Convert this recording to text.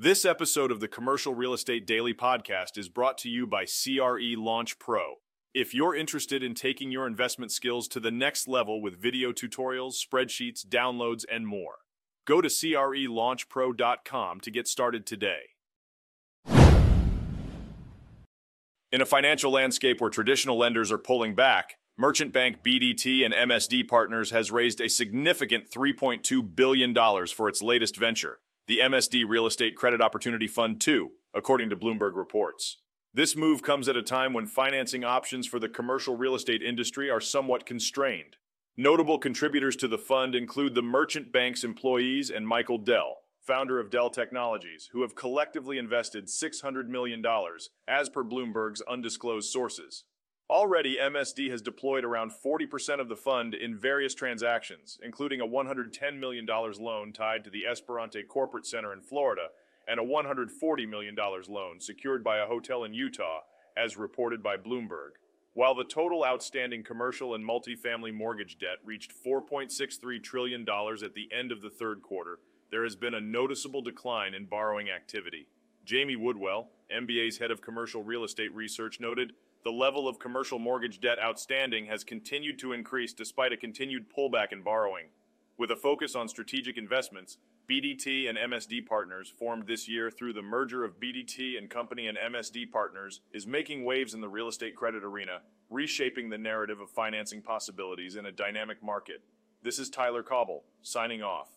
This episode of the Commercial Real Estate Daily Podcast is brought to you by CRE Launch Pro. If you're interested in taking your investment skills to the next level with video tutorials, spreadsheets, downloads, and more, go to CRELaunchPro.com to get started today. In a financial landscape where traditional lenders are pulling back, Merchant Bank BDT and MSD Partners has raised a significant $3.2 billion for its latest venture, the MSD Real Estate Credit Opportunity Fund 2, according to Bloomberg reports. This move comes at a time when financing options for the commercial real estate industry are somewhat constrained. Notable contributors to the fund include the Merchant Bank's employees and Michael Dell, founder of Dell Technologies, who have collectively invested $600 million, as per Bloomberg's undisclosed sources. Already, MSD has deployed around 40% of the fund in various transactions, including a $110 million loan tied to the Esperante Corporate Center in Florida and a $140 million loan secured by a hotel in Utah, as reported by Bloomberg. While the total outstanding commercial and multifamily mortgage debt reached $4.63 trillion at the end of the third quarter, there has been a noticeable decline in borrowing activity. Jamie Woodwell, MBA's head of commercial real estate research, noted the level of commercial mortgage debt outstanding has continued to increase despite a continued pullback in borrowing. With a focus on strategic investments, BDT and MSD Partners, formed this year through the merger of BDT and Company and MSD Partners, is making waves in the real estate credit arena, reshaping the narrative of financing possibilities in a dynamic market. This is Tyler Cauble, signing off.